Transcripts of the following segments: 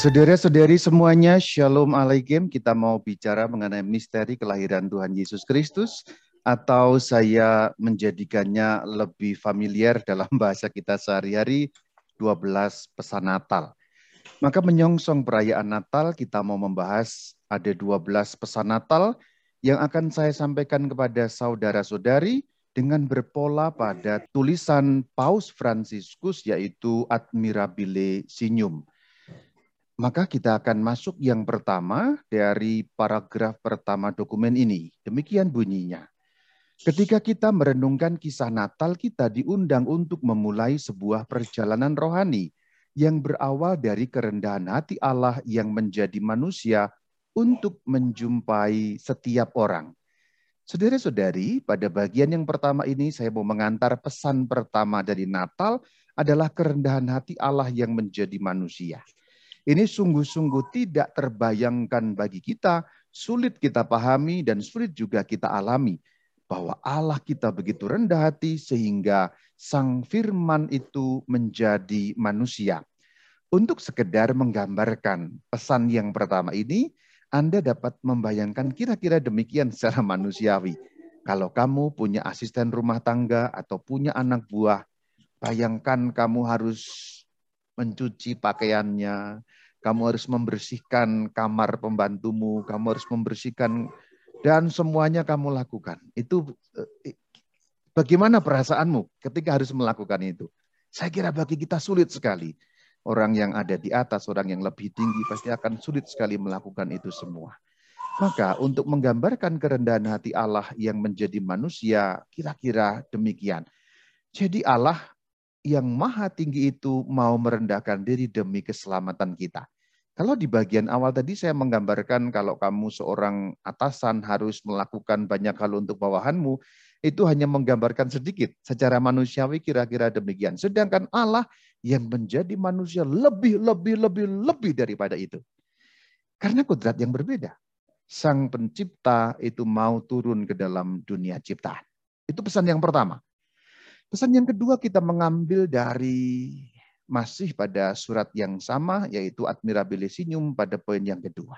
Saudara-saudari semuanya, Shalom Alaikum. Kita mau bicara mengenai misteri kelahiran Tuhan Yesus Kristus atau saya menjadikannya lebih familiar dalam bahasa kita sehari-hari 12 pesan Natal. Maka menyongsong perayaan Natal kita mau membahas ada 12 pesan Natal yang akan saya sampaikan kepada saudara-saudari dengan berpola pada tulisan Paus Franciscus yaitu Admirabile Signum. Maka kita akan masuk yang pertama dari paragraf pertama dokumen ini. Demikian bunyinya. Ketika kita merenungkan kisah Natal, kita diundang untuk memulai sebuah perjalanan rohani yang berawal dari kerendahan hati Allah yang menjadi manusia untuk menjumpai setiap orang. Saudara-saudari, pada bagian yang pertama ini saya mau mengantar pesan pertama dari Natal adalah kerendahan hati Allah yang menjadi manusia. Ini sungguh-sungguh tidak terbayangkan bagi kita, sulit kita pahami dan sulit juga kita alami bahwa Allah kita begitu rendah hati sehingga sang firman itu menjadi manusia. Untuk sekedar menggambarkan pesan yang pertama ini, Anda dapat membayangkan kira-kira demikian secara manusiawi. Kalau kamu punya asisten rumah tangga atau punya anak buah, bayangkan kamu harus mencuci pakaiannya, kamu harus membersihkan kamar pembantumu, kamu harus membersihkan dan semuanya kamu lakukan. Itu eh, bagaimana perasaanmu ketika harus melakukan itu? Saya kira bagi kita sulit sekali. Orang yang ada di atas, orang yang lebih tinggi pasti akan sulit sekali melakukan itu semua. Maka untuk menggambarkan kerendahan hati Allah yang menjadi manusia, kira-kira demikian. Jadi Allah yang maha tinggi itu mau merendahkan diri demi keselamatan kita. Kalau di bagian awal tadi saya menggambarkan kalau kamu seorang atasan harus melakukan banyak hal untuk bawahanmu, itu hanya menggambarkan sedikit. Secara manusiawi kira-kira demikian. Sedangkan Allah yang menjadi manusia lebih, lebih, lebih, lebih daripada itu. Karena kudrat yang berbeda. Sang pencipta itu mau turun ke dalam dunia ciptaan. Itu pesan yang pertama. Pesan yang kedua kita mengambil dari masih pada surat yang sama yaitu Admirabilisium pada poin yang kedua.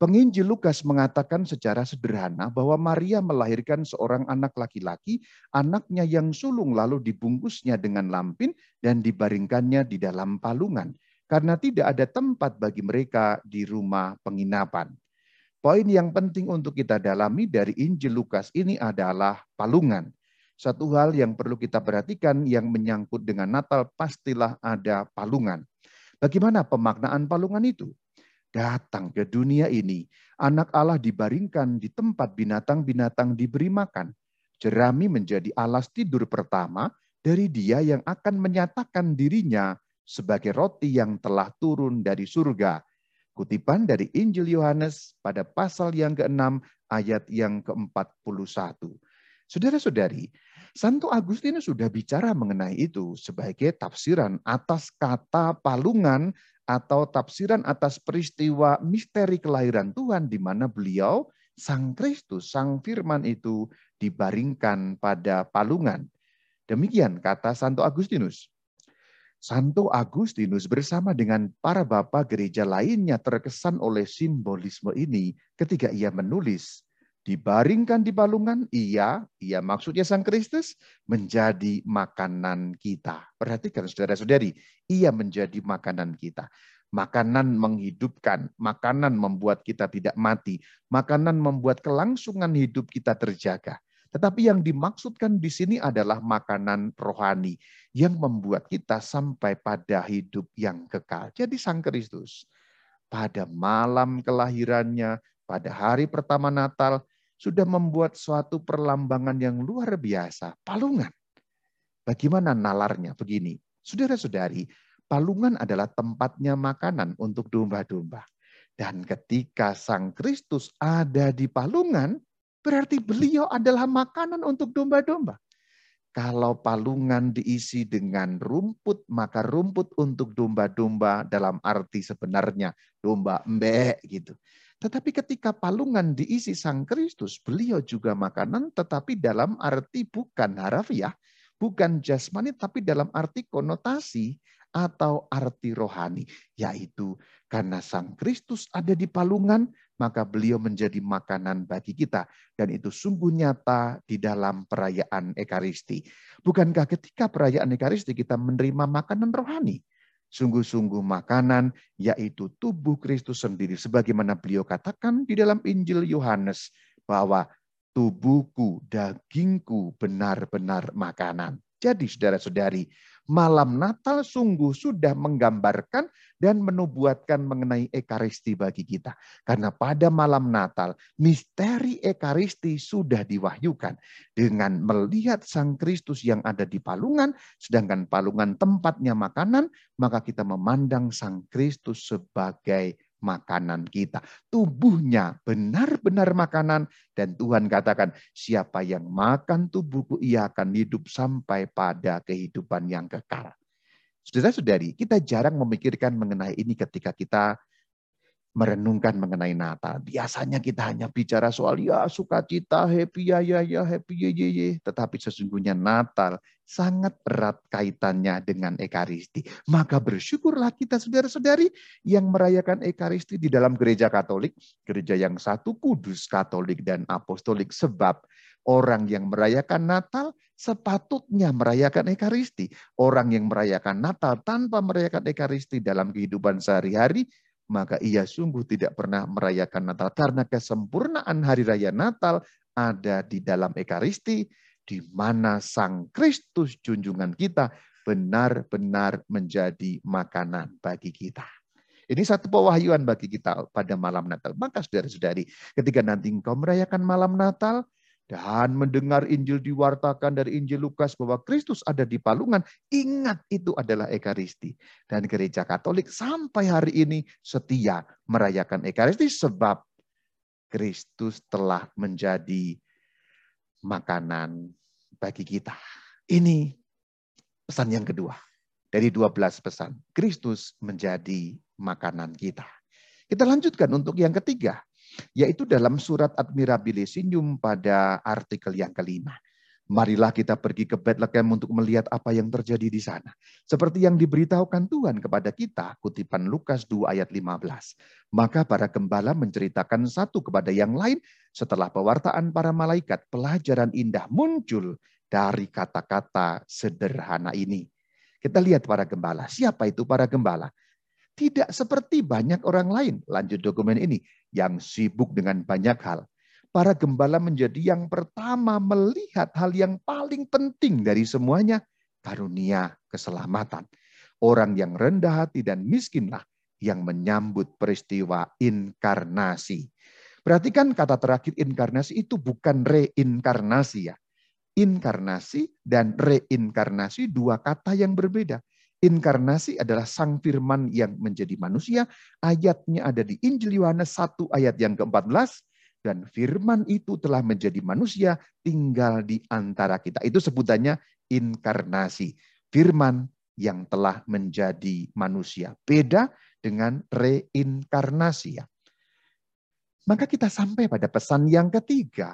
Penginjil Lukas mengatakan secara sederhana bahwa Maria melahirkan seorang anak laki-laki, anaknya yang sulung lalu dibungkusnya dengan lampin dan dibaringkannya di dalam palungan karena tidak ada tempat bagi mereka di rumah penginapan. Poin yang penting untuk kita dalami dari Injil Lukas ini adalah palungan. Satu hal yang perlu kita perhatikan yang menyangkut dengan Natal pastilah ada palungan. Bagaimana pemaknaan palungan itu? Datang ke dunia ini, anak Allah dibaringkan di tempat binatang-binatang diberi makan. Jerami menjadi alas tidur pertama dari dia yang akan menyatakan dirinya sebagai roti yang telah turun dari surga. Kutipan dari Injil Yohanes pada pasal yang ke-6 ayat yang ke-41. Saudara-saudari, Santo Agustinus sudah bicara mengenai itu sebagai tafsiran atas kata palungan atau tafsiran atas peristiwa misteri kelahiran Tuhan di mana beliau Sang Kristus, Sang Firman itu dibaringkan pada palungan. Demikian kata Santo Agustinus. Santo Agustinus bersama dengan para bapak gereja lainnya terkesan oleh simbolisme ini ketika ia menulis dibaringkan di balungan, iya, iya maksudnya Sang Kristus menjadi makanan kita. Perhatikan saudara-saudari, ia menjadi makanan kita. Makanan menghidupkan, makanan membuat kita tidak mati, makanan membuat kelangsungan hidup kita terjaga. Tetapi yang dimaksudkan di sini adalah makanan rohani yang membuat kita sampai pada hidup yang kekal. Jadi Sang Kristus pada malam kelahirannya, pada hari pertama Natal, sudah membuat suatu perlambangan yang luar biasa, palungan. Bagaimana nalarnya? Begini, saudara-saudari, palungan adalah tempatnya makanan untuk domba-domba. Dan ketika Sang Kristus ada di palungan, berarti beliau adalah makanan untuk domba-domba. Kalau palungan diisi dengan rumput, maka rumput untuk domba-domba dalam arti sebenarnya domba embek gitu. Tetapi ketika palungan diisi Sang Kristus, beliau juga makanan tetapi dalam arti bukan harafiah, bukan jasmani tapi dalam arti konotasi atau arti rohani, yaitu karena Sang Kristus ada di palungan, maka beliau menjadi makanan bagi kita. Dan itu sungguh nyata di dalam perayaan Ekaristi. Bukankah ketika perayaan Ekaristi kita menerima makanan rohani? Sungguh-sungguh makanan, yaitu tubuh Kristus sendiri. Sebagaimana beliau katakan di dalam Injil Yohanes, bahwa tubuhku, dagingku benar-benar makanan. Jadi saudara-saudari, malam Natal sungguh sudah menggambarkan dan menubuatkan mengenai Ekaristi bagi kita. Karena pada malam Natal, misteri Ekaristi sudah diwahyukan. Dengan melihat Sang Kristus yang ada di palungan, sedangkan palungan tempatnya makanan, maka kita memandang Sang Kristus sebagai makanan kita. Tubuhnya benar-benar makanan dan Tuhan katakan siapa yang makan tubuhku ia akan hidup sampai pada kehidupan yang kekal. Saudara-saudari, kita jarang memikirkan mengenai ini ketika kita merenungkan mengenai Natal. Biasanya kita hanya bicara soal ya sukacita, happy ya ya ya, happy ye ye ye. Tetapi sesungguhnya Natal sangat erat kaitannya dengan Ekaristi. Maka bersyukurlah kita saudara-saudari yang merayakan Ekaristi di dalam gereja Katolik, gereja yang satu kudus Katolik dan Apostolik. Sebab orang yang merayakan Natal sepatutnya merayakan Ekaristi. Orang yang merayakan Natal tanpa merayakan Ekaristi dalam kehidupan sehari-hari maka ia sungguh tidak pernah merayakan Natal karena kesempurnaan hari raya Natal ada di dalam Ekaristi di mana Sang Kristus junjungan kita benar-benar menjadi makanan bagi kita. Ini satu pewahyuan bagi kita pada malam Natal. Maka saudara-saudari, ketika nanti engkau merayakan malam Natal, dan mendengar Injil diwartakan dari Injil Lukas bahwa Kristus ada di palungan, ingat itu adalah Ekaristi. Dan gereja Katolik sampai hari ini setia merayakan Ekaristi sebab Kristus telah menjadi makanan bagi kita. Ini pesan yang kedua. Dari 12 pesan, Kristus menjadi makanan kita. Kita lanjutkan untuk yang ketiga yaitu dalam surat Admirabilisium pada artikel yang kelima. Marilah kita pergi ke Bethlehem untuk melihat apa yang terjadi di sana. Seperti yang diberitahukan Tuhan kepada kita, kutipan Lukas 2 ayat 15. Maka para gembala menceritakan satu kepada yang lain setelah pewartaan para malaikat, pelajaran indah muncul dari kata-kata sederhana ini. Kita lihat para gembala. Siapa itu para gembala? Tidak seperti banyak orang lain, lanjut dokumen ini, yang sibuk dengan banyak hal. Para gembala menjadi yang pertama melihat hal yang paling penting dari semuanya, karunia keselamatan. Orang yang rendah hati dan miskinlah yang menyambut peristiwa inkarnasi. Perhatikan kata terakhir inkarnasi itu bukan reinkarnasi ya. Inkarnasi dan reinkarnasi dua kata yang berbeda. Inkarnasi adalah sang firman yang menjadi manusia. Ayatnya ada di Injil Yohanes 1 ayat yang ke-14. Dan firman itu telah menjadi manusia tinggal di antara kita. Itu sebutannya inkarnasi. Firman yang telah menjadi manusia. Beda dengan reinkarnasi ya. Maka kita sampai pada pesan yang ketiga.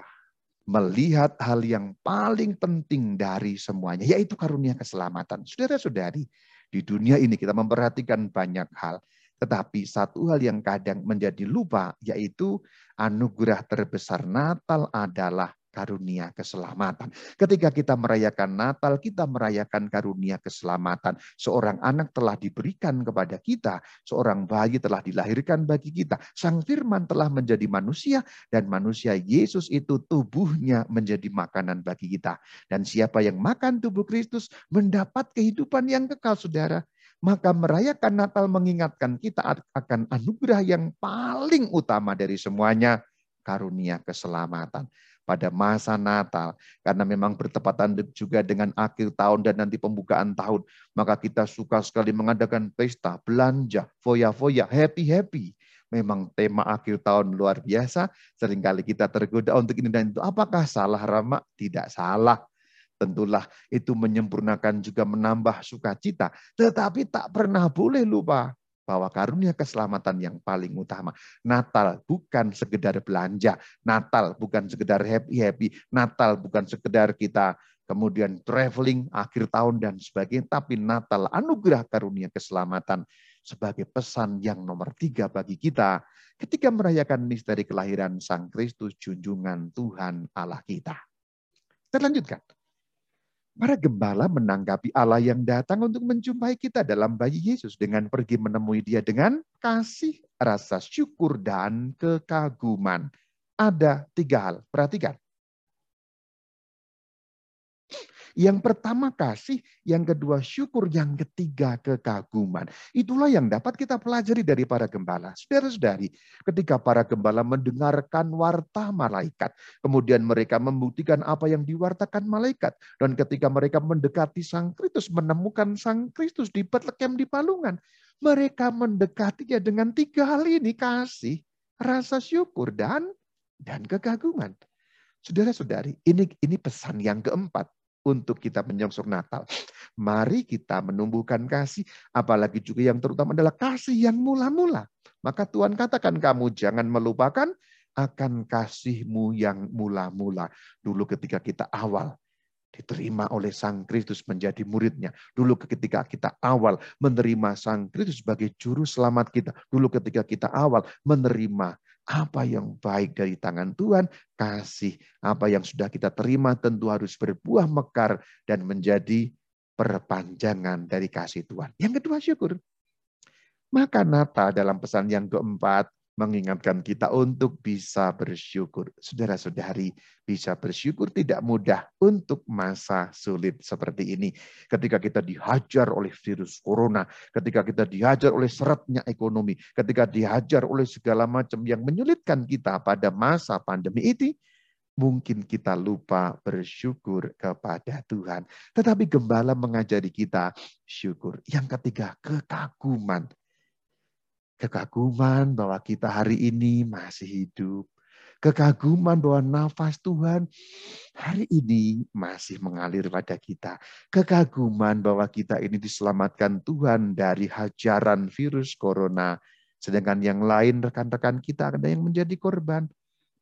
Melihat hal yang paling penting dari semuanya, yaitu karunia keselamatan. Saudara-saudari, di dunia ini kita memperhatikan banyak hal. Tetapi satu hal yang kadang menjadi lupa, yaitu anugerah terbesar Natal adalah karunia keselamatan. Ketika kita merayakan Natal, kita merayakan karunia keselamatan. Seorang anak telah diberikan kepada kita, seorang bayi telah dilahirkan bagi kita. Sang Firman telah menjadi manusia dan manusia Yesus itu tubuhnya menjadi makanan bagi kita. Dan siapa yang makan tubuh Kristus mendapat kehidupan yang kekal, Saudara. Maka merayakan Natal mengingatkan kita akan anugerah yang paling utama dari semuanya, karunia keselamatan pada masa Natal. Karena memang bertepatan juga dengan akhir tahun dan nanti pembukaan tahun. Maka kita suka sekali mengadakan pesta, belanja, foya-foya, happy-happy. Memang tema akhir tahun luar biasa. Seringkali kita tergoda untuk ini dan itu. Apakah salah Rama? Tidak salah. Tentulah itu menyempurnakan juga menambah sukacita. Tetapi tak pernah boleh lupa bahwa karunia keselamatan yang paling utama. Natal bukan sekedar belanja, Natal bukan sekedar happy-happy, Natal bukan sekedar kita kemudian traveling akhir tahun dan sebagainya. Tapi Natal anugerah karunia keselamatan sebagai pesan yang nomor tiga bagi kita ketika merayakan misteri kelahiran Sang Kristus junjungan Tuhan Allah kita. Kita lanjutkan. Para gembala menanggapi Allah yang datang untuk menjumpai kita dalam bayi Yesus dengan pergi menemui dia dengan kasih, rasa syukur, dan kekaguman. Ada tiga hal, perhatikan. Yang pertama kasih, yang kedua syukur, yang ketiga kekaguman. Itulah yang dapat kita pelajari dari para gembala. Saudara-saudari, ketika para gembala mendengarkan warta malaikat, kemudian mereka membuktikan apa yang diwartakan malaikat, dan ketika mereka mendekati Sang Kristus, menemukan Sang Kristus di Bethlehem di Palungan, mereka mendekatinya dengan tiga hal ini, kasih, rasa syukur, dan dan kekaguman. Saudara-saudari, ini ini pesan yang keempat untuk kita menyongsong Natal. Mari kita menumbuhkan kasih, apalagi juga yang terutama adalah kasih yang mula-mula. Maka Tuhan katakan kamu jangan melupakan akan kasihmu yang mula-mula. Dulu ketika kita awal diterima oleh Sang Kristus menjadi muridnya. Dulu ketika kita awal menerima Sang Kristus sebagai juru selamat kita. Dulu ketika kita awal menerima apa yang baik dari tangan Tuhan, kasih. Apa yang sudah kita terima tentu harus berbuah mekar dan menjadi perpanjangan dari kasih Tuhan. Yang kedua syukur. Maka Natal dalam pesan yang keempat mengingatkan kita untuk bisa bersyukur. Saudara-saudari, bisa bersyukur tidak mudah untuk masa sulit seperti ini. Ketika kita dihajar oleh virus corona, ketika kita dihajar oleh seratnya ekonomi, ketika dihajar oleh segala macam yang menyulitkan kita pada masa pandemi ini, mungkin kita lupa bersyukur kepada Tuhan. Tetapi gembala mengajari kita syukur. Yang ketiga, kekaguman Kekaguman bahwa kita hari ini masih hidup. Kekaguman bahwa nafas Tuhan hari ini masih mengalir pada kita. Kekaguman bahwa kita ini diselamatkan Tuhan dari hajaran virus corona. Sedangkan yang lain rekan-rekan kita ada yang menjadi korban.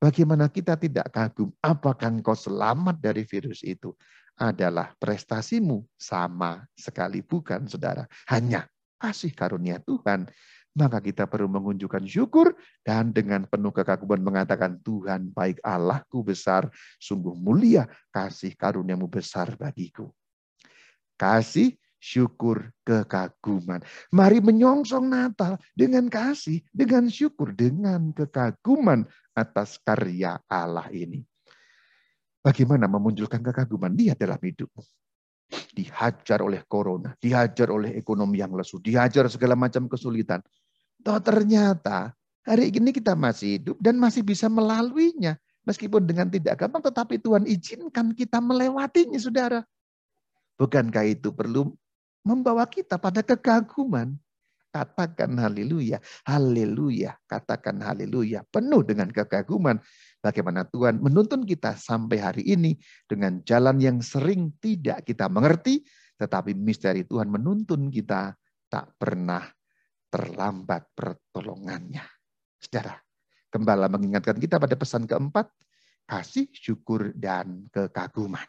Bagaimana kita tidak kagum? Apakah engkau selamat dari virus itu? Adalah prestasimu sama sekali bukan saudara. Hanya kasih karunia Tuhan maka kita perlu mengunjukkan syukur dan dengan penuh kekaguman mengatakan Tuhan baik Allahku besar, sungguh mulia kasih karuniamu besar bagiku. Kasih, syukur, kekaguman. Mari menyongsong Natal dengan kasih, dengan syukur, dengan kekaguman atas karya Allah ini. Bagaimana memunculkan kekaguman? Dia dalam hidupmu dihajar oleh corona, dihajar oleh ekonomi yang lesu, dihajar segala macam kesulitan. Toh ternyata hari ini kita masih hidup dan masih bisa melaluinya. Meskipun dengan tidak gampang, tetapi Tuhan izinkan kita melewatinya, saudara. Bukankah itu perlu membawa kita pada kekaguman? Katakan haleluya, haleluya, katakan haleluya. Penuh dengan kekaguman bagaimana Tuhan menuntun kita sampai hari ini dengan jalan yang sering tidak kita mengerti, tetapi misteri Tuhan menuntun kita tak pernah terlambat pertolongannya. Saudara, gembala mengingatkan kita pada pesan keempat, kasih, syukur, dan kekaguman.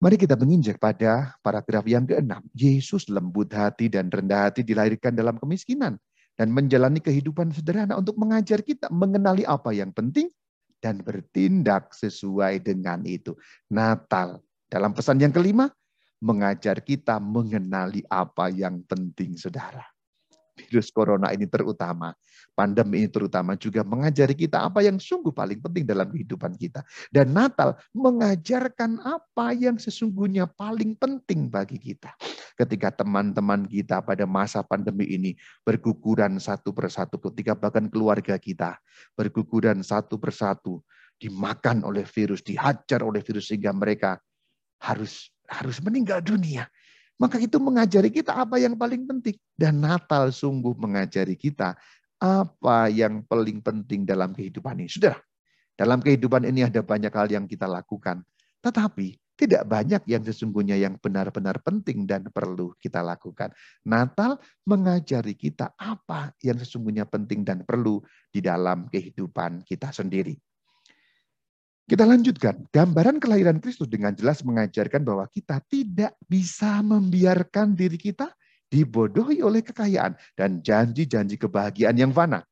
Mari kita menginjak pada paragraf yang keenam. Yesus lembut hati dan rendah hati dilahirkan dalam kemiskinan dan menjalani kehidupan sederhana untuk mengajar kita mengenali apa yang penting dan bertindak sesuai dengan itu. Natal dalam pesan yang kelima mengajar kita mengenali apa yang penting, saudara virus corona ini terutama, pandemi ini terutama juga mengajari kita apa yang sungguh paling penting dalam kehidupan kita. Dan Natal mengajarkan apa yang sesungguhnya paling penting bagi kita. Ketika teman-teman kita pada masa pandemi ini berguguran satu persatu, ketika bahkan keluarga kita berguguran satu persatu, dimakan oleh virus, dihajar oleh virus sehingga mereka harus harus meninggal dunia. Maka itu mengajari kita apa yang paling penting. Dan Natal sungguh mengajari kita apa yang paling penting dalam kehidupan ini. Sudah, dalam kehidupan ini ada banyak hal yang kita lakukan. Tetapi tidak banyak yang sesungguhnya yang benar-benar penting dan perlu kita lakukan. Natal mengajari kita apa yang sesungguhnya penting dan perlu di dalam kehidupan kita sendiri. Kita lanjutkan. Gambaran kelahiran Kristus dengan jelas mengajarkan bahwa kita tidak bisa membiarkan diri kita dibodohi oleh kekayaan dan janji-janji kebahagiaan yang fana.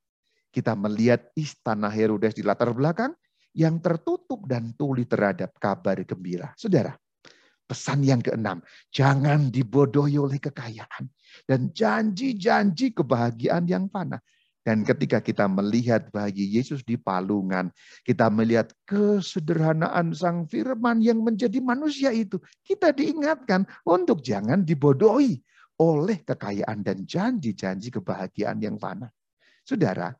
Kita melihat istana Herodes di latar belakang yang tertutup dan tuli terhadap kabar gembira. Saudara, pesan yang keenam, jangan dibodohi oleh kekayaan dan janji-janji kebahagiaan yang fana. Dan ketika kita melihat bagi Yesus di palungan, kita melihat kesederhanaan Sang Firman yang menjadi manusia itu, kita diingatkan untuk jangan dibodohi oleh kekayaan dan janji-janji kebahagiaan yang fana. Saudara,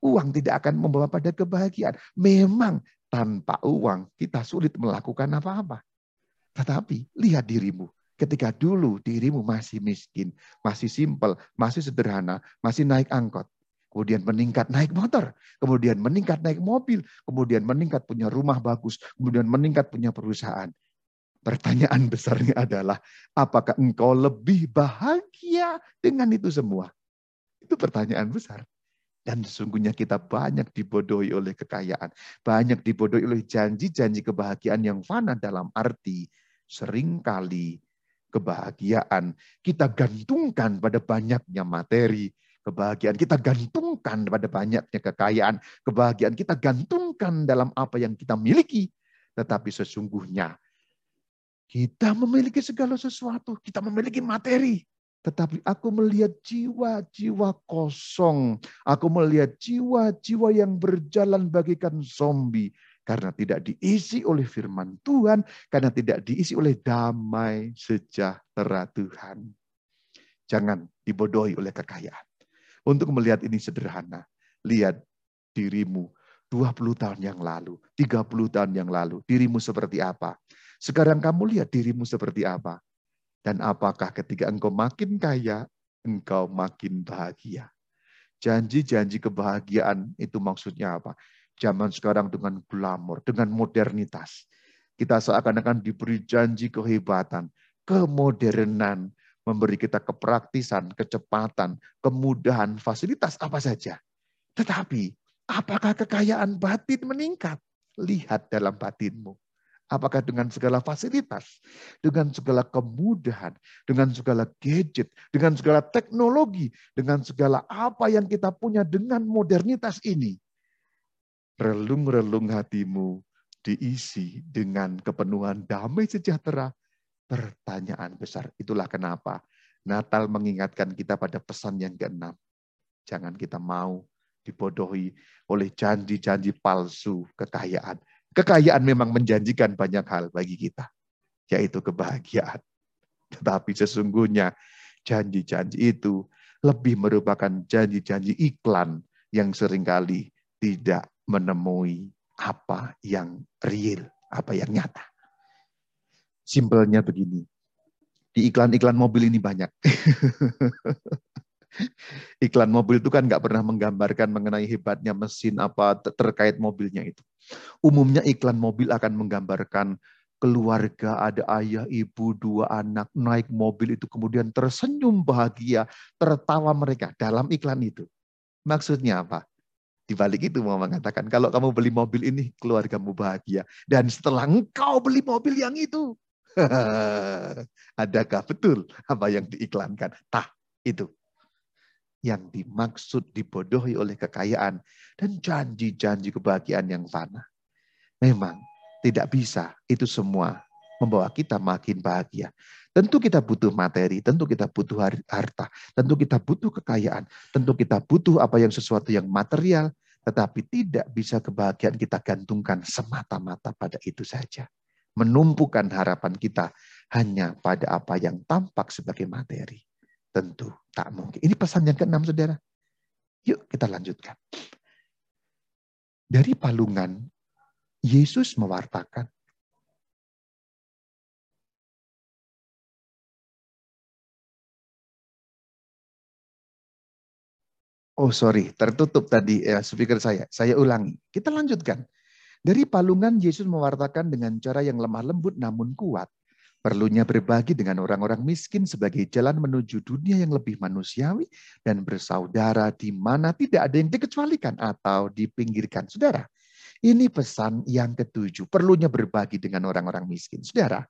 uang tidak akan membawa pada kebahagiaan. Memang tanpa uang kita sulit melakukan apa-apa. Tetapi lihat dirimu, ketika dulu dirimu masih miskin, masih simpel, masih sederhana, masih naik angkot kemudian meningkat naik motor, kemudian meningkat naik mobil, kemudian meningkat punya rumah bagus, kemudian meningkat punya perusahaan. Pertanyaan besarnya adalah, apakah engkau lebih bahagia dengan itu semua? Itu pertanyaan besar. Dan sesungguhnya kita banyak dibodohi oleh kekayaan. Banyak dibodohi oleh janji-janji kebahagiaan yang fana dalam arti sering kali kebahagiaan kita gantungkan pada banyaknya materi, Kebahagiaan kita gantungkan pada banyaknya kekayaan. Kebahagiaan kita gantungkan dalam apa yang kita miliki. Tetapi sesungguhnya kita memiliki segala sesuatu. Kita memiliki materi. Tetapi aku melihat jiwa-jiwa kosong. Aku melihat jiwa-jiwa yang berjalan bagikan zombie. Karena tidak diisi oleh firman Tuhan. Karena tidak diisi oleh damai sejahtera Tuhan. Jangan dibodohi oleh kekayaan. Untuk melihat ini sederhana. Lihat dirimu 20 tahun yang lalu, 30 tahun yang lalu, dirimu seperti apa. Sekarang kamu lihat dirimu seperti apa. Dan apakah ketika engkau makin kaya, engkau makin bahagia. Janji-janji kebahagiaan itu maksudnya apa? Zaman sekarang dengan glamor, dengan modernitas. Kita seakan-akan diberi janji kehebatan, kemodernan, memberi kita kepraktisan, kecepatan, kemudahan, fasilitas apa saja. Tetapi apakah kekayaan batin meningkat? Lihat dalam batinmu. Apakah dengan segala fasilitas, dengan segala kemudahan, dengan segala gadget, dengan segala teknologi, dengan segala apa yang kita punya dengan modernitas ini, relung-relung hatimu diisi dengan kepenuhan damai sejahtera, pertanyaan besar. Itulah kenapa Natal mengingatkan kita pada pesan yang keenam. Jangan kita mau dibodohi oleh janji-janji palsu kekayaan. Kekayaan memang menjanjikan banyak hal bagi kita, yaitu kebahagiaan. Tetapi sesungguhnya janji-janji itu lebih merupakan janji-janji iklan yang sering kali tidak menemui apa yang real, apa yang nyata. Simpelnya begini. Di iklan-iklan mobil ini banyak. Iklan mobil itu kan nggak pernah menggambarkan mengenai hebatnya mesin apa terkait mobilnya itu. Umumnya iklan mobil akan menggambarkan keluarga, ada ayah, ibu, dua anak, naik mobil itu kemudian tersenyum bahagia, tertawa mereka dalam iklan itu. Maksudnya apa? Di balik itu mau mengatakan, kalau kamu beli mobil ini, keluargamu bahagia. Dan setelah engkau beli mobil yang itu, Adakah betul apa yang diiklankan? Tah, itu. Yang dimaksud dibodohi oleh kekayaan dan janji-janji kebahagiaan yang fana. Memang tidak bisa itu semua membawa kita makin bahagia. Tentu kita butuh materi, tentu kita butuh harta, tentu kita butuh kekayaan, tentu kita butuh apa yang sesuatu yang material, tetapi tidak bisa kebahagiaan kita gantungkan semata-mata pada itu saja menumpukan harapan kita hanya pada apa yang tampak sebagai materi. Tentu tak mungkin. Ini pesan yang keenam, saudara. Yuk kita lanjutkan. Dari palungan, Yesus mewartakan Oh sorry, tertutup tadi ya speaker saya. Saya ulangi. Kita lanjutkan. Dari palungan Yesus mewartakan dengan cara yang lemah lembut namun kuat. Perlunya berbagi dengan orang-orang miskin sebagai jalan menuju dunia yang lebih manusiawi dan bersaudara di mana tidak ada yang dikecualikan atau dipinggirkan. Saudara, Ini pesan yang ketujuh, perlunya berbagi dengan orang-orang miskin. Saudara,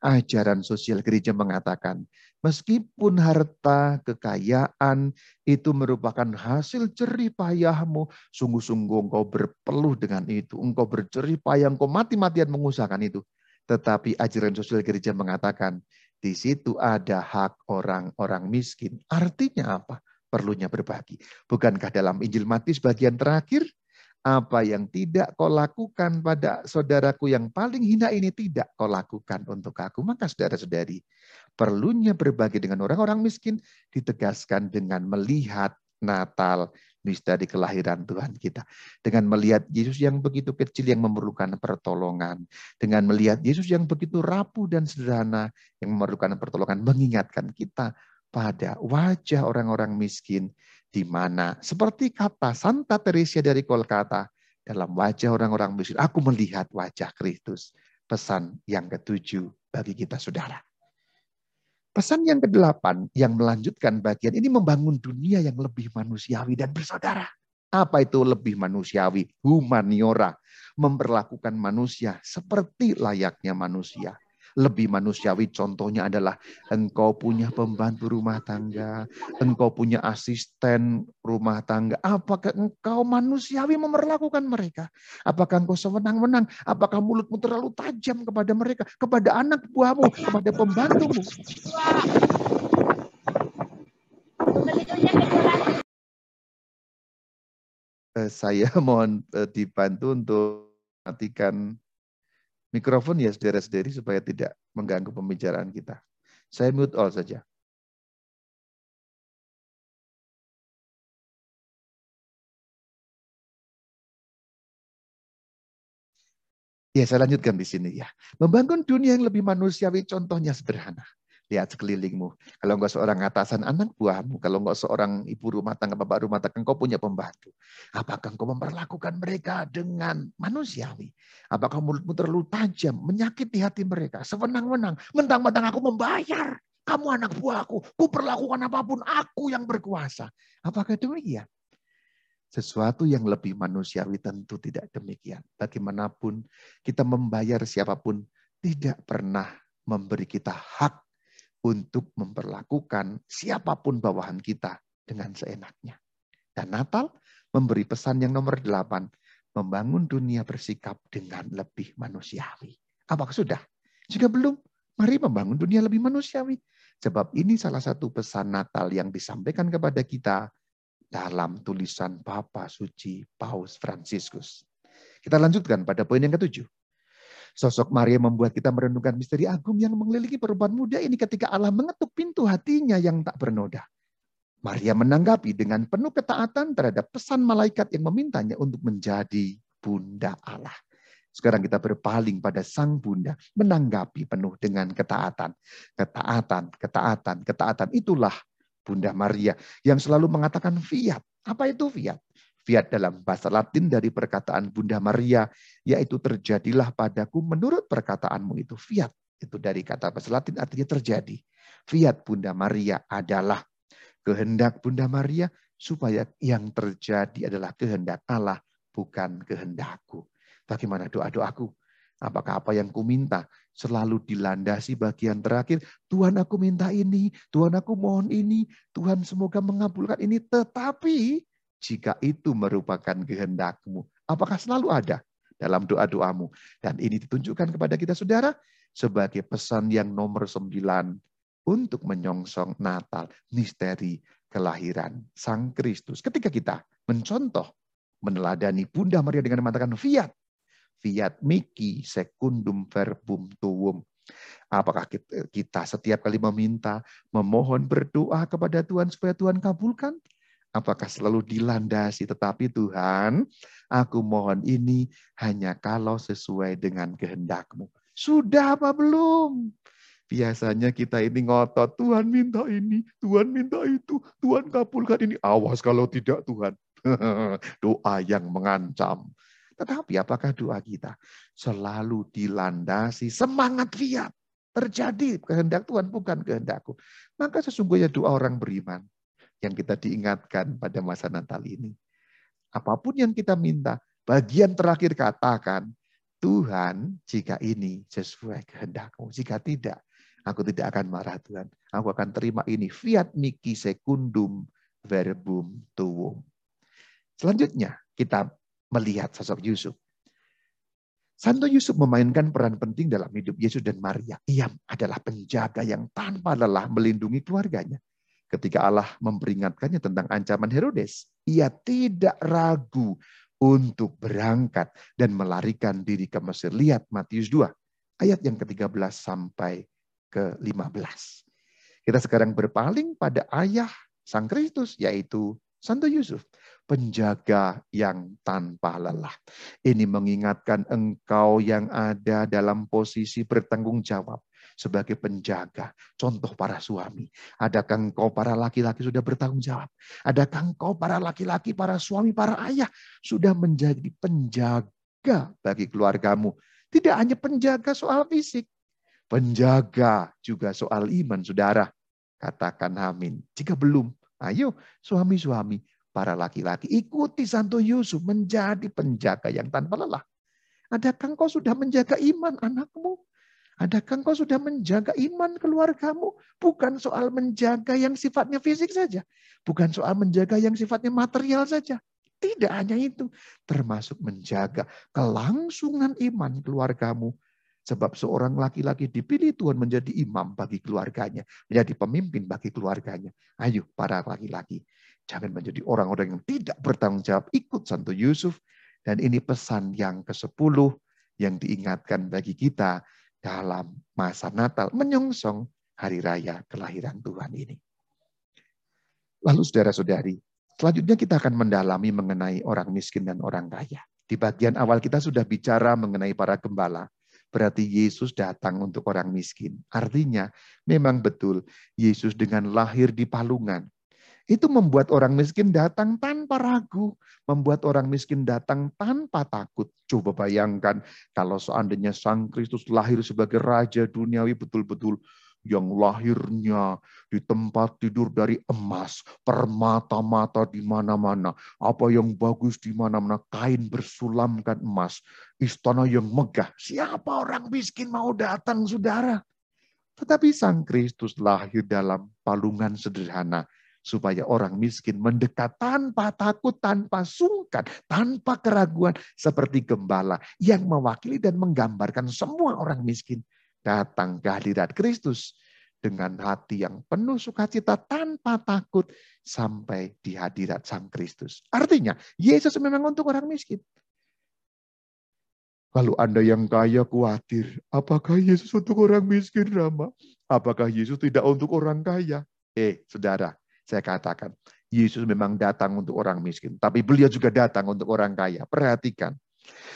ajaran sosial gereja mengatakan, meskipun harta, kekayaan itu merupakan hasil jerih payahmu, sungguh-sungguh engkau berpeluh dengan itu, engkau berjerih payah, engkau mati-matian mengusahakan itu. Tetapi ajaran sosial gereja mengatakan, di situ ada hak orang-orang miskin. Artinya apa? Perlunya berbagi. Bukankah dalam Injil Matius bagian terakhir, apa yang tidak kau lakukan pada saudaraku yang paling hina ini tidak kau lakukan untuk aku. Maka saudara-saudari, perlunya berbagi dengan orang-orang miskin ditegaskan dengan melihat Natal, misteri kelahiran Tuhan kita. Dengan melihat Yesus yang begitu kecil yang memerlukan pertolongan. Dengan melihat Yesus yang begitu rapuh dan sederhana yang memerlukan pertolongan. Mengingatkan kita pada wajah orang-orang miskin di mana seperti kata Santa Teresia dari Kolkata dalam wajah orang-orang miskin, aku melihat wajah Kristus. Pesan yang ketujuh bagi kita saudara. Pesan yang kedelapan yang melanjutkan bagian ini membangun dunia yang lebih manusiawi dan bersaudara. Apa itu lebih manusiawi? Humaniora. Memperlakukan manusia seperti layaknya manusia lebih manusiawi contohnya adalah engkau punya pembantu rumah tangga, engkau punya asisten rumah tangga. Apakah engkau manusiawi memperlakukan mereka? Apakah engkau sewenang-wenang? Apakah mulutmu terlalu tajam kepada mereka, kepada anak buahmu, kepada pembantumu? Eh, saya mohon eh, dibantu untuk matikan mikrofon ya saudara-saudari supaya tidak mengganggu pembicaraan kita. Saya mute all saja. Ya, saya lanjutkan di sini ya. Membangun dunia yang lebih manusiawi contohnya sederhana. Lihat sekelilingmu. Kalau enggak seorang atasan anak buahmu, kalau enggak seorang ibu rumah tangga, bapak rumah tangga, engkau punya pembantu. Apakah engkau memperlakukan mereka dengan manusiawi? Apakah mulutmu terlalu tajam, menyakiti hati mereka, sewenang-wenang, mentang-mentang aku membayar. Kamu anak buahku, ku perlakukan apa pun, aku yang berkuasa. Apakah demikian? Sesuatu yang lebih manusiawi tentu tidak demikian. Bagaimanapun kita membayar siapa pun, tidak pernah memberi kita hak untuk memperlakukan siapa pun bawahan kita dengan seenaknya. Dan Natal memberi pesan yang nomor delapan, membangun dunia bersikap dengan lebih manusiawi. Apakah sudah? Jika belum, mari membangun dunia lebih manusiawi. Sebab ini salah satu pesan Natal yang disampaikan kepada kita dalam tulisan Papa Suci Paus Fransiskus. Kita lanjutkan pada poin yang ketujuh. Sosok Maria membuat kita merenungkan misteri agung yang mengelilingi perempuan muda ini ketika Allah mengetuk pintu hatinya yang tak bernoda. Maria menanggapi dengan penuh ketaatan terhadap pesan malaikat yang memintanya untuk menjadi bunda Allah. Sekarang kita berpaling pada sang bunda, menanggapi penuh dengan ketaatan. Ketaatan, ketaatan, ketaatan. Itulah Bunda Maria yang selalu mengatakan fiat. Apa itu fiat? Fiat dalam bahasa Latin dari perkataan Bunda Maria, yaitu terjadilah padaku menurut perkataanmu itu. Fiat itu dari kata bahasa Latin artinya terjadi. Fiat Bunda Maria adalah kehendak Bunda Maria supaya yang terjadi adalah kehendak Allah, bukan kehendakku. Bagaimana doa-doaku? Apakah apa yang ku minta selalu dilandasi bagian terakhir, Tuhan aku minta ini, Tuhan aku mohon ini, Tuhan semoga mengabulkan ini. Tetapi jika itu merupakan kehendakmu. Apakah selalu ada dalam doa-doamu? Dan ini ditunjukkan kepada kita saudara sebagai pesan yang nomor sembilan untuk menyongsong Natal, misteri kelahiran Sang Kristus. Ketika kita mencontoh, meneladani Bunda Maria dengan mengatakan fiat, fiat miki secundum verbum tuum. Apakah kita setiap kali meminta, memohon, berdoa kepada Tuhan supaya Tuhan kabulkan? Apakah selalu dilandasi? Tetapi Tuhan, aku mohon ini hanya kalau sesuai dengan kehendakmu. Sudah apa belum? Biasanya kita ini ngotot, Tuhan minta ini, Tuhan minta itu, Tuhan kabulkan ini. Awas kalau tidak Tuhan. Doa yang mengancam. Tetapi apakah doa kita selalu dilandasi semangat fiat? Terjadi kehendak Tuhan bukan kehendakku. Maka sesungguhnya doa orang beriman yang kita diingatkan pada masa Natal ini. Apa pun yang kita minta, Bagian terakhir katakan, Tuhan jika ini sesuai kehendakmu. Jika tidak, aku tidak akan marah Tuhan. Aku akan terima ini. Fiat miki secundum verbum tuum. Selanjutnya kita melihat sosok Yusuf. Santo Yusuf memainkan peran penting dalam hidup Yesus dan Maria. Ia adalah penjaga yang tanpa lelah melindungi keluarganya. Ketika Allah memperingatkannya tentang ancaman Herodes, ia tidak ragu untuk berangkat dan melarikan diri ke Mesir. Lihat Matius 2, ayat yang ke-13 sampai ke-15. Kita sekarang berpaling pada ayah Sang Kristus, yaitu Santo Yusuf penjaga yang tanpa lelah. Ini mengingatkan engkau yang ada dalam posisi bertanggung jawab sebagai penjaga. Contoh para suami. Adakah engkau para laki-laki sudah bertanggung jawab? Adakah engkau para laki-laki, para suami, para ayah sudah menjadi penjaga bagi keluargamu? Tidak hanya penjaga soal fisik, penjaga juga soal iman, saudara. Katakan amin. Jika belum, ayo suami-suami para laki-laki. Ikuti Santo Yusuf menjadi penjaga yang tanpa lelah. Adakah engkau sudah menjaga iman anakmu? Adakah engkau sudah menjaga iman keluargamu? Bukan soal menjaga yang sifatnya fisik saja. Bukan soal menjaga yang sifatnya material saja. Tidak hanya itu. Termasuk menjaga kelangsungan iman keluargamu. Sebab seorang laki-laki dipilih Tuhan menjadi imam bagi keluarganya. Menjadi pemimpin bagi keluarganya. Ayo para laki-laki. Jangan menjadi orang-orang yang tidak bertanggung jawab. Ikut Santo Yusuf. Dan ini pesan yang ke-10 yang diingatkan bagi kita dalam masa Natal. Menyongsong hari raya kelahiran Tuhan ini. Lalu saudara-saudari, selanjutnya kita akan mendalami mengenai orang miskin dan orang kaya. Di bagian awal kita sudah bicara mengenai para gembala. Berarti Yesus datang untuk orang miskin. Artinya memang betul Yesus dengan lahir di palungan itu membuat orang miskin datang tanpa ragu, membuat orang miskin datang tanpa takut. Coba bayangkan kalau seandainya Sang Kristus lahir sebagai raja duniawi betul-betul yang lahirnya di tempat tidur dari emas, permata-mata di mana-mana, apa yang bagus di mana-mana, kain bersulamkan emas, istana yang megah. Siapa orang miskin mau datang, saudara? Tetapi Sang Kristus lahir dalam palungan sederhana supaya orang miskin mendekat tanpa takut, tanpa sungkan, tanpa keraguan seperti gembala yang mewakili dan menggambarkan semua orang miskin datang ke hadirat Kristus dengan hati yang penuh sukacita tanpa takut sampai di hadirat Sang Kristus. Artinya, Yesus memang untuk orang miskin. Kalau Anda yang kaya khawatir, apakah Yesus untuk orang miskin, Rama? Apakah Yesus tidak untuk orang kaya? Eh, saudara, saya katakan, Yesus memang datang untuk orang miskin, tapi beliau juga datang untuk orang kaya. Perhatikan,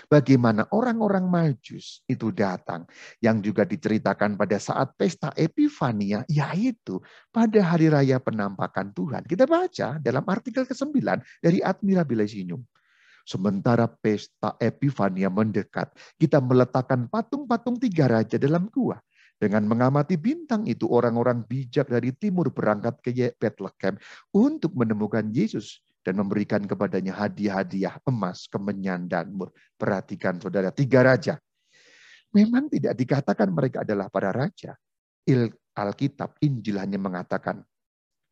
bagaimana orang-orang majus itu datang, yang juga diceritakan pada saat pesta Epifania, yaitu pada hari raya penampakan Tuhan. Kita baca dalam artikel ke-9 dari Admira Bilesinyum. Sementara pesta Epifania mendekat, kita meletakkan patung-patung tiga raja dalam gua. Dengan mengamati bintang itu, orang-orang bijak dari timur berangkat ke Bethlehem untuk menemukan Yesus dan memberikan kepadanya hadiah-hadiah emas, kemenyan, dan mur. Perhatikan saudara, tiga raja. Memang tidak dikatakan mereka adalah para raja. Alkitab, Injil hanya mengatakan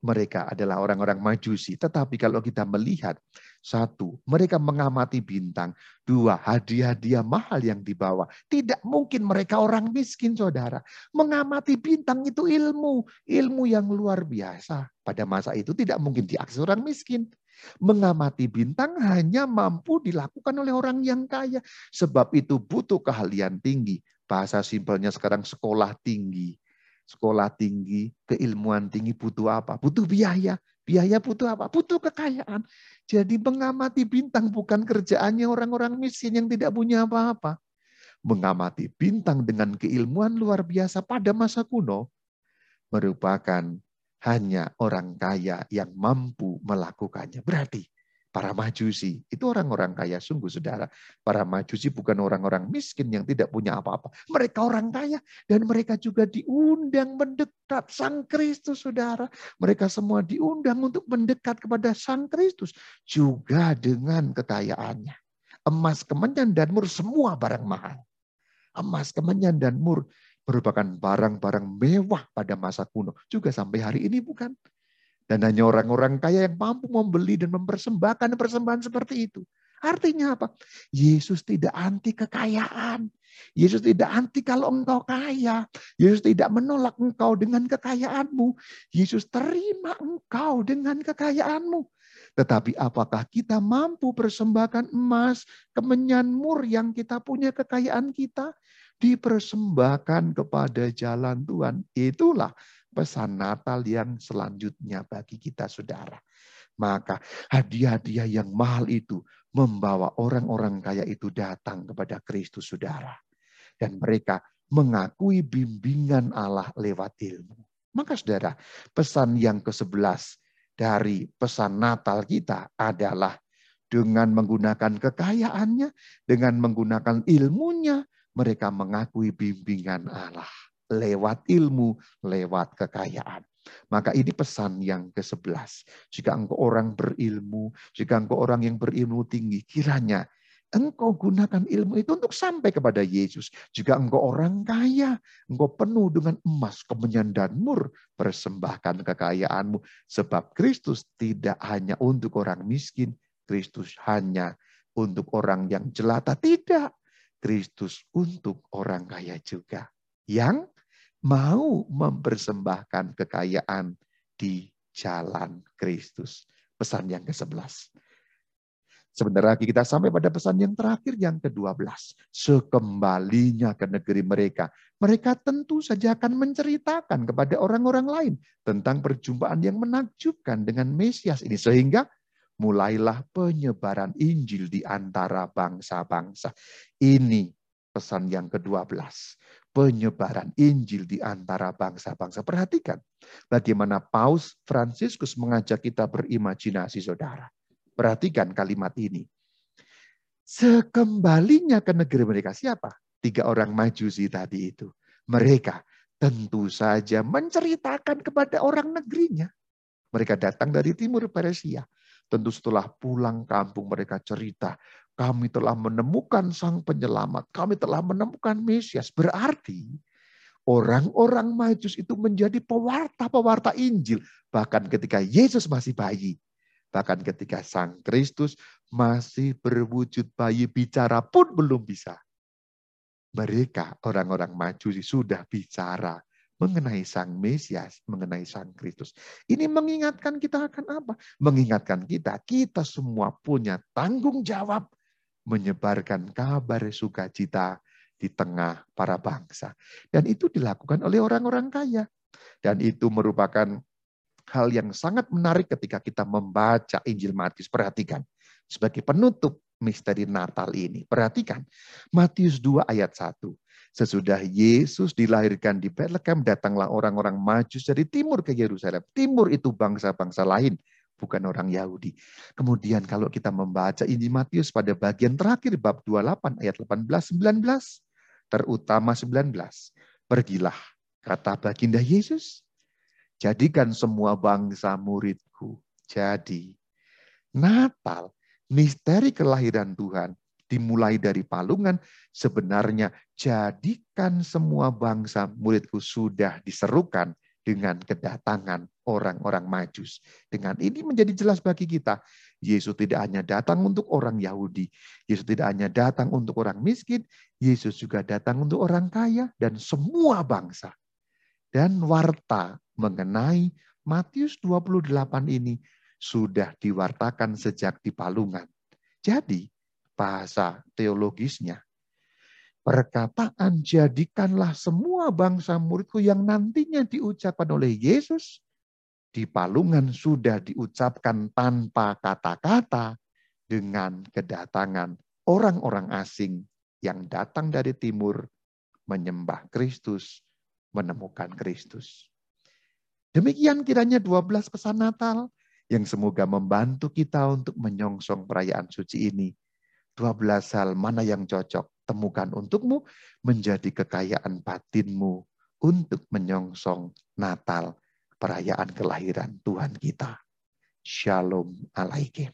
mereka adalah orang-orang majusi. Tetapi kalau kita melihat, satu, mereka mengamati bintang. Dua, hadiah-hadiah mahal yang dibawa. Tidak mungkin mereka orang miskin, saudara. Mengamati bintang itu ilmu. Ilmu yang luar biasa. Pada masa itu tidak mungkin diakses orang miskin. Mengamati bintang hanya mampu dilakukan oleh orang yang kaya. Sebab itu butuh keahlian tinggi. Bahasa simpelnya sekarang sekolah tinggi sekolah tinggi, keilmuan tinggi butuh apa? Butuh biaya. Biaya butuh apa? Butuh kekayaan. Jadi mengamati bintang bukan kerjaannya orang-orang miskin yang tidak punya apa-apa. Mengamati bintang dengan keilmuan luar biasa pada masa kuno merupakan hanya orang kaya yang mampu melakukannya. Berarti Para majusi, itu orang-orang kaya sungguh saudara. Para majusi bukan orang-orang miskin yang tidak punya apa-apa. Mereka orang kaya dan mereka juga diundang mendekat Sang Kristus saudara. Mereka semua diundang untuk mendekat kepada Sang Kristus. Juga dengan kekayaannya. Emas, kemenyan, dan mur semua barang mahal. Emas, kemenyan, dan mur merupakan barang-barang mewah pada masa kuno. Juga sampai hari ini bukan? Dan hanya orang-orang kaya yang mampu membeli dan mempersembahkan persembahan seperti itu. Artinya apa? Yesus tidak anti kekayaan. Yesus tidak anti kalau engkau kaya. Yesus tidak menolak engkau dengan kekayaanmu. Yesus terima engkau dengan kekayaanmu. Tetapi apakah kita mampu persembahkan emas, kemenyan mur yang kita punya kekayaan kita? Dipersembahkan kepada jalan Tuhan. Itulah pesan Natal yang selanjutnya bagi kita saudara. Maka hadiah-hadiah yang mahal itu membawa orang-orang kaya itu datang kepada Kristus saudara. Dan mereka mengakui bimbingan Allah lewat ilmu. Maka saudara, pesan yang ke-11 dari pesan Natal kita adalah dengan menggunakan kekayaannya, dengan menggunakan ilmunya, mereka mengakui bimbingan Allah lewat ilmu, lewat kekayaan. Maka ini pesan yang ke-11. Jika engkau orang berilmu, jika engkau orang yang berilmu tinggi, kiranya engkau gunakan ilmu itu untuk sampai kepada Yesus. Jika engkau orang kaya, engkau penuh dengan emas, kemenyan, dan mur, persembahkan kekayaanmu. Sebab Kristus tidak hanya untuk orang miskin, Kristus hanya untuk orang yang jelata. Tidak, Kristus untuk orang kaya juga. Yang mau mempersembahkan kekayaan di jalan Kristus. Pesan yang ke-11. Sebentar lagi kita sampai pada pesan yang terakhir yang ke-12. Sekembalinya ke negeri mereka, mereka tentu saja akan menceritakan kepada orang-orang lain tentang perjumpaan yang menakjubkan dengan Mesias ini. Sehingga mulailah penyebaran Injil di antara bangsa-bangsa. Ini pesan yang ke-12 penyebaran Injil di antara bangsa-bangsa. Perhatikan bagaimana Paus Fransiskus mengajak kita berimajinasi, saudara. Perhatikan kalimat ini. Sekembalinya ke negeri mereka siapa? Tiga orang majusi tadi itu. Mereka tentu saja menceritakan kepada orang negerinya. Mereka datang dari timur Persia. Tentu setelah pulang kampung mereka cerita kami telah menemukan sang penyelamat, kami telah menemukan Mesias. Berarti orang-orang Majus itu menjadi pewarta-pewarta Injil. Bahkan ketika Yesus masih bayi. Bahkan ketika Sang Kristus masih berwujud bayi bicara pun belum bisa. Mereka orang-orang Majusi sudah bicara mengenai Sang Mesias, mengenai Sang Kristus. Ini mengingatkan kita akan apa? Mengingatkan kita, kita semua punya tanggung jawab menyebarkan kabar sukacita di tengah para bangsa. Dan itu dilakukan oleh orang-orang kaya. Dan itu merupakan hal yang sangat menarik ketika kita membaca Injil Matius. Perhatikan, sebagai penutup misteri Natal ini. Perhatikan, Matius 2 ayat 1. Sesudah Yesus dilahirkan di Bethlehem, datanglah orang-orang majus dari timur ke Yerusalem. Timur itu bangsa-bangsa lain bukan orang Yahudi. Kemudian kalau kita membaca Injil Matius pada bagian terakhir bab 28 ayat 18 19 terutama 19. Pergilah kata baginda Yesus, jadikan semua bangsa muridku. Jadi Natal, misteri kelahiran Tuhan dimulai dari palungan, sebenarnya jadikan semua bangsa muridku sudah diserukan dengan kedatangan orang-orang majus. Dengan ini menjadi jelas bagi kita, Yesus tidak hanya datang untuk orang Yahudi, Yesus tidak hanya datang untuk orang miskin, Yesus juga datang untuk orang kaya dan semua bangsa. Dan warta mengenai Matius 28 ini sudah diwartakan sejak di Palungan. Jadi, bahasa teologisnya perkataan jadikanlah semua bangsa muridku yang nantinya diucapkan oleh Yesus di palungan sudah diucapkan tanpa kata-kata dengan kedatangan orang-orang asing yang datang dari timur menyembah Kristus, menemukan Kristus. Demikian kiranya 12 pesan Natal yang semoga membantu kita untuk menyongsong perayaan suci ini. 12 hal mana yang cocok temukan untukmu menjadi kekayaan batinmu untuk menyongsong Natal, perayaan kelahiran Tuhan kita. Shalom alaikum.